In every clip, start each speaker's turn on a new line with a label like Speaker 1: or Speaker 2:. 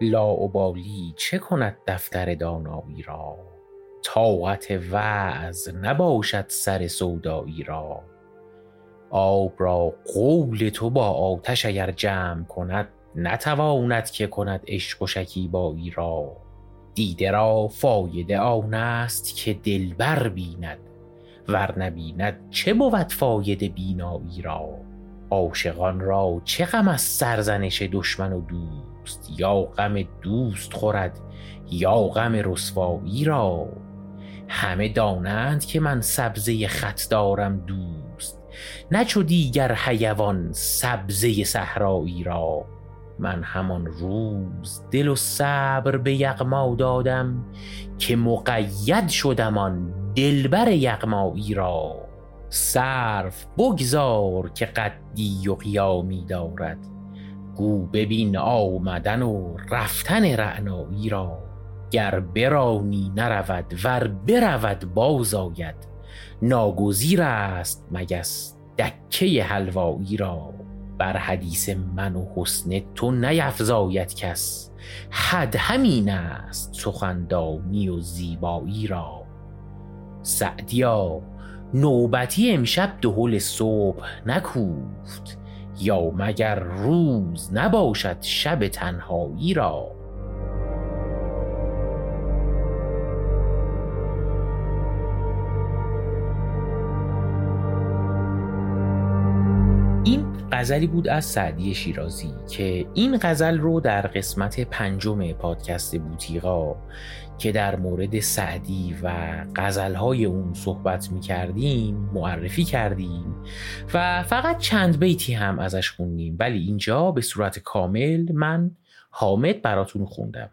Speaker 1: لاابالی چه کند دفتر دانایی را؟ طاقت وعظ نباشد سر سودایی را. آب را قول تو با آتش اگر جمع کند نتواند که کند عشق و شکیبایی را. دیده را فایده آن است که دلبر بیند ور نبیند چه بود فایده بینایی را؟ عاشقان را چه غم از سرزنش دشمن و دوست یا غم دوست خورد یا غم رسوایی را. همه دانند که من سبزه خط دارم دوست نه چو دیگر حیوان سبزه صحرایی را. من همان روز دل و صبر به یغما دادم که مقید شدم آن دلبر یغمایی را. صرف بگذار که قدی و قیامی دارد. گو ببین آمدن و رفتن رعنایی را. گر برانی نرود ور برود باز آید ناگزیر است مگس دکه حلوایی را. بر حدیث من و حسن تو نیفزاید کس. حد همین است سخندانی و زیبایی را. سعدیا نوبتی امشب دهل صبح نکوفت. یا مگر روز نباشد شب تنهایی را؟ غزلی بود از سعدی شیرازی که این غزل رو در قسمت پنجم پادکست بوتیقا که در مورد سعدی و غزلهای اون صحبت می کردیم معرفی کردیم و فقط چند بیتی هم ازش خوندیم. ولی اینجا به صورت کامل من حامد براتون خوندم.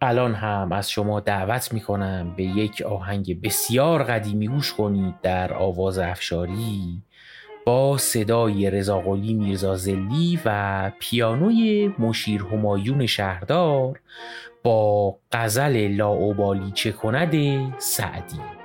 Speaker 1: الان هم از شما دعوت می کنم به یک آهنگ بسیار قدیمی گوش کنید در آواز افشاری. با صدای رضاقلی میرزا زلی و پیانوی مشیر همایون شهردار با غزل لاوبالی چه کند سعدی.